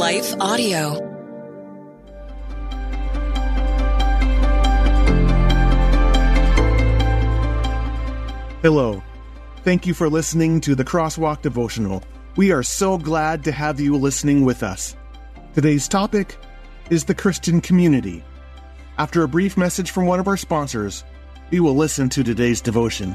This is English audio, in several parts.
Life Audio. Hello. Thank you for listening to the Crosswalk Devotional. We are so glad to have you listening with us. Today's topic is the Christian community. After a brief message from one of our sponsors, we will listen to today's devotion.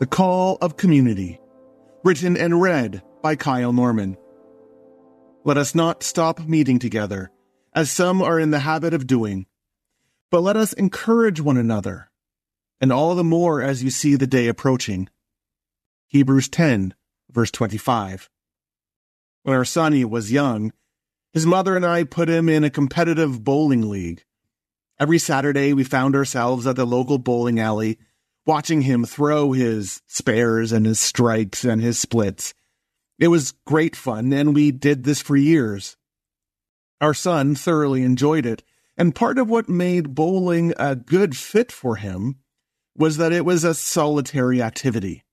The Call of Community, written and read by Kyle Norman. Let us not stop meeting together, as some are in the habit of doing, but let us encourage one another, and all the more as you see the day approaching. Hebrews 10, verse 25. When our sonny was young, his mother and I put him in a competitive bowling league. Every Saturday, we found ourselves at the local bowling alley watching him throw his spares and his strikes and his splits. It was great fun, and we did this for years. Our son thoroughly enjoyed it, and part of what made bowling a good fit for him was that it was a solitary activity.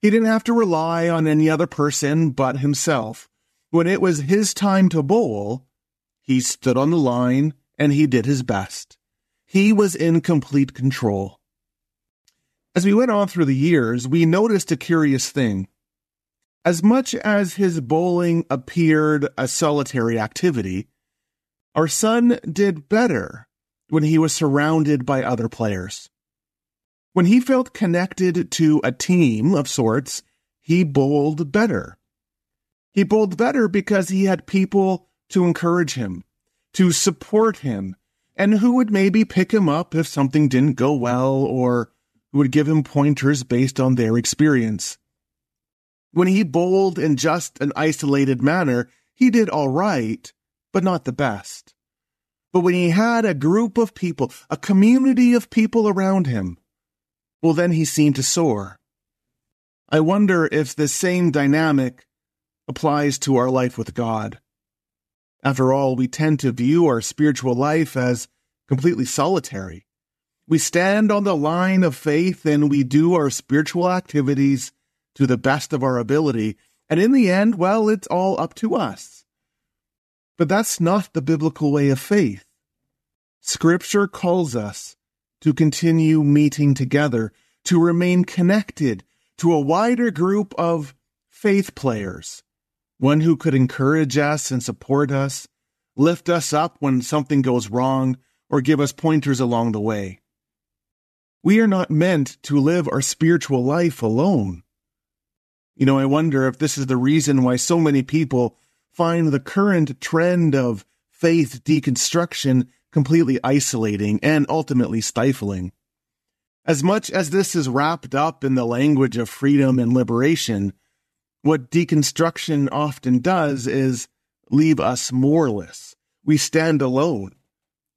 He didn't have to rely on any other person but himself. When it was his time to bowl, he stood on the line and he did his best. He was in complete control. As we went on through the years, we noticed a curious thing. As much as his bowling appeared a solitary activity, our son did better when he was surrounded by other players. When he felt connected to a team of sorts, he bowled better. He bowled better because he had people to encourage him, to support him, and who would maybe pick him up if something didn't go well or would give him pointers based on their experience. When he bowled in just an isolated manner, he did all right, but not the best. But when he had a group of people, a community of people around him, well, then he seemed to soar. I wonder if the same dynamic applies to our life with God. After all, we tend to view our spiritual life as completely solitary. We stand on the line of faith and we do our spiritual activities to the best of our ability. And in the end, well, it's all up to us. But that's not the biblical way of faith. Scripture calls us to continue meeting together, to remain connected to a wider group of faith players, one who could encourage us and support us, lift us up when something goes wrong, or give us pointers along the way. We are not meant to live our spiritual life alone. You know, I wonder if this is the reason why so many people find the current trend of faith deconstruction completely isolating and ultimately stifling. As much as this is wrapped up in the language of freedom and liberation, what deconstruction often does is leave us moreless. We stand alone,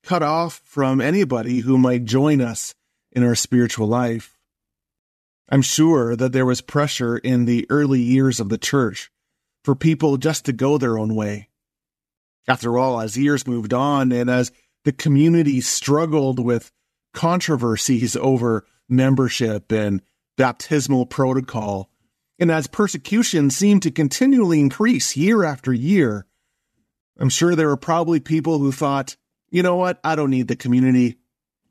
cut off from anybody who might join us in our spiritual life. I'm sure that there was pressure in the early years of the church for people just to go their own way. After all, as years moved on and as the community struggled with controversies over membership and baptismal protocol, and as persecution seemed to continually increase year after year, I'm sure there were probably people who thought, you know what? I don't need the community.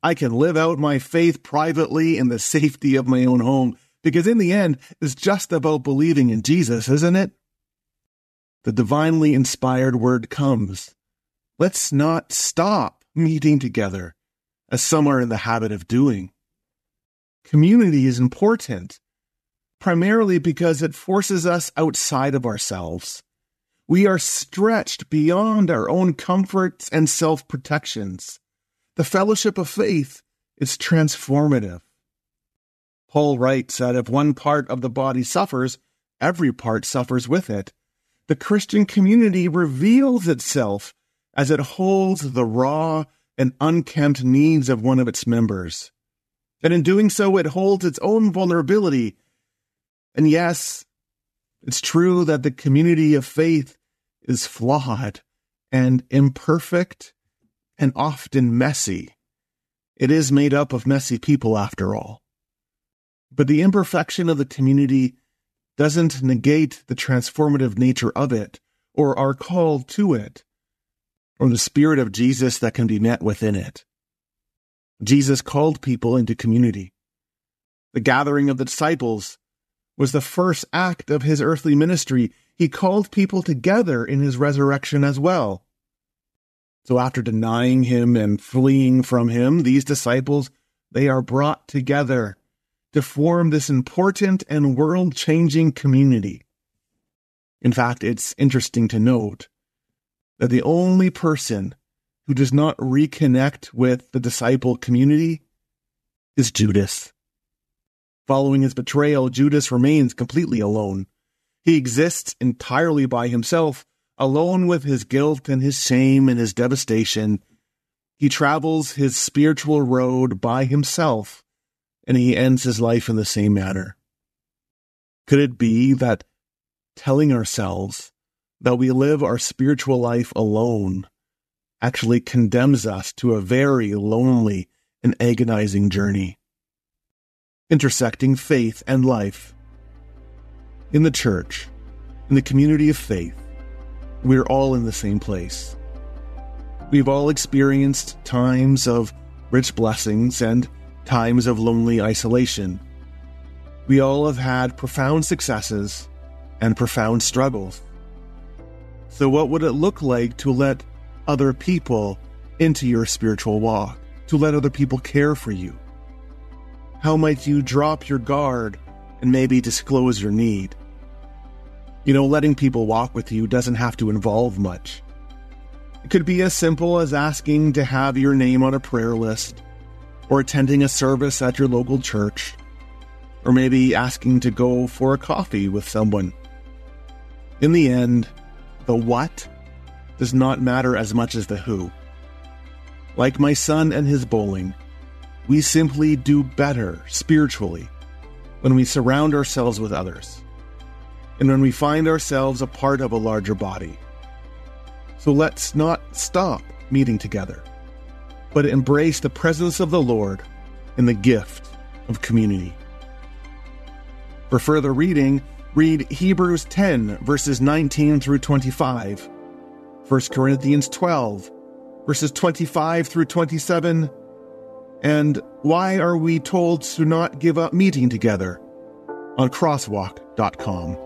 I can live out my faith privately in the safety of my own home because in the end, it's just about believing in Jesus, isn't it? The divinely inspired word comes. Let's not stop meeting together as some are in the habit of doing. Community is important, primarily because it forces us outside of ourselves. We are stretched beyond our own comforts and self protections. The fellowship of faith is transformative. Paul writes that if one part of the body suffers, every part suffers with it. The Christian community reveals itself as it holds the raw and unkempt needs of one of its members. And in doing so, it holds its own vulnerability. And yes, it's true that the community of faith is flawed and imperfect and often messy. It is made up of messy people, after all. But the imperfection of the community doesn't negate the transformative nature of it or our call to it or the spirit of Jesus that can be met within it. Jesus called people into community. The gathering of the disciples was the first act of his earthly ministry. He called people together in his resurrection as well. So after denying him and fleeing from him, these disciples, they are brought together to form this important and world changing community. In fact, it's interesting to note that the only person who does not reconnect with the disciple community is Judas. Following his betrayal, Judas remains completely alone. He exists entirely by himself, alone with his guilt and his shame and his devastation. He travels his spiritual road by himself, and he ends his life in the same manner. Could it be that telling ourselves that we live our spiritual life alone actually condemns us to a very lonely and agonizing journey. Intersecting faith and life. In the church, in the community of faith, we're all in the same place. We've all experienced times of rich blessings and times of lonely isolation. We all have had profound successes and profound struggles. So, what would it look like to let other people into your spiritual walk, to let other people care for you? How might you drop your guard and maybe disclose your need? You know, letting people walk with you doesn't have to involve much. It could be as simple as asking to have your name on a prayer list, or attending a service at your local church, or maybe asking to go for a coffee with someone. In the end, the what does not matter as much as the who. Like my son and his bowling, we simply do better spiritually when we surround ourselves with others and when we find ourselves a part of a larger body. So let's not stop meeting together, but embrace the presence of the Lord and the gift of community. For further reading, read Hebrews 10, verses 19 through 25, 1 Corinthians 12, verses 25 through 27, and Why Are We Told to Not Give Up Meeting Together on crosswalk.com.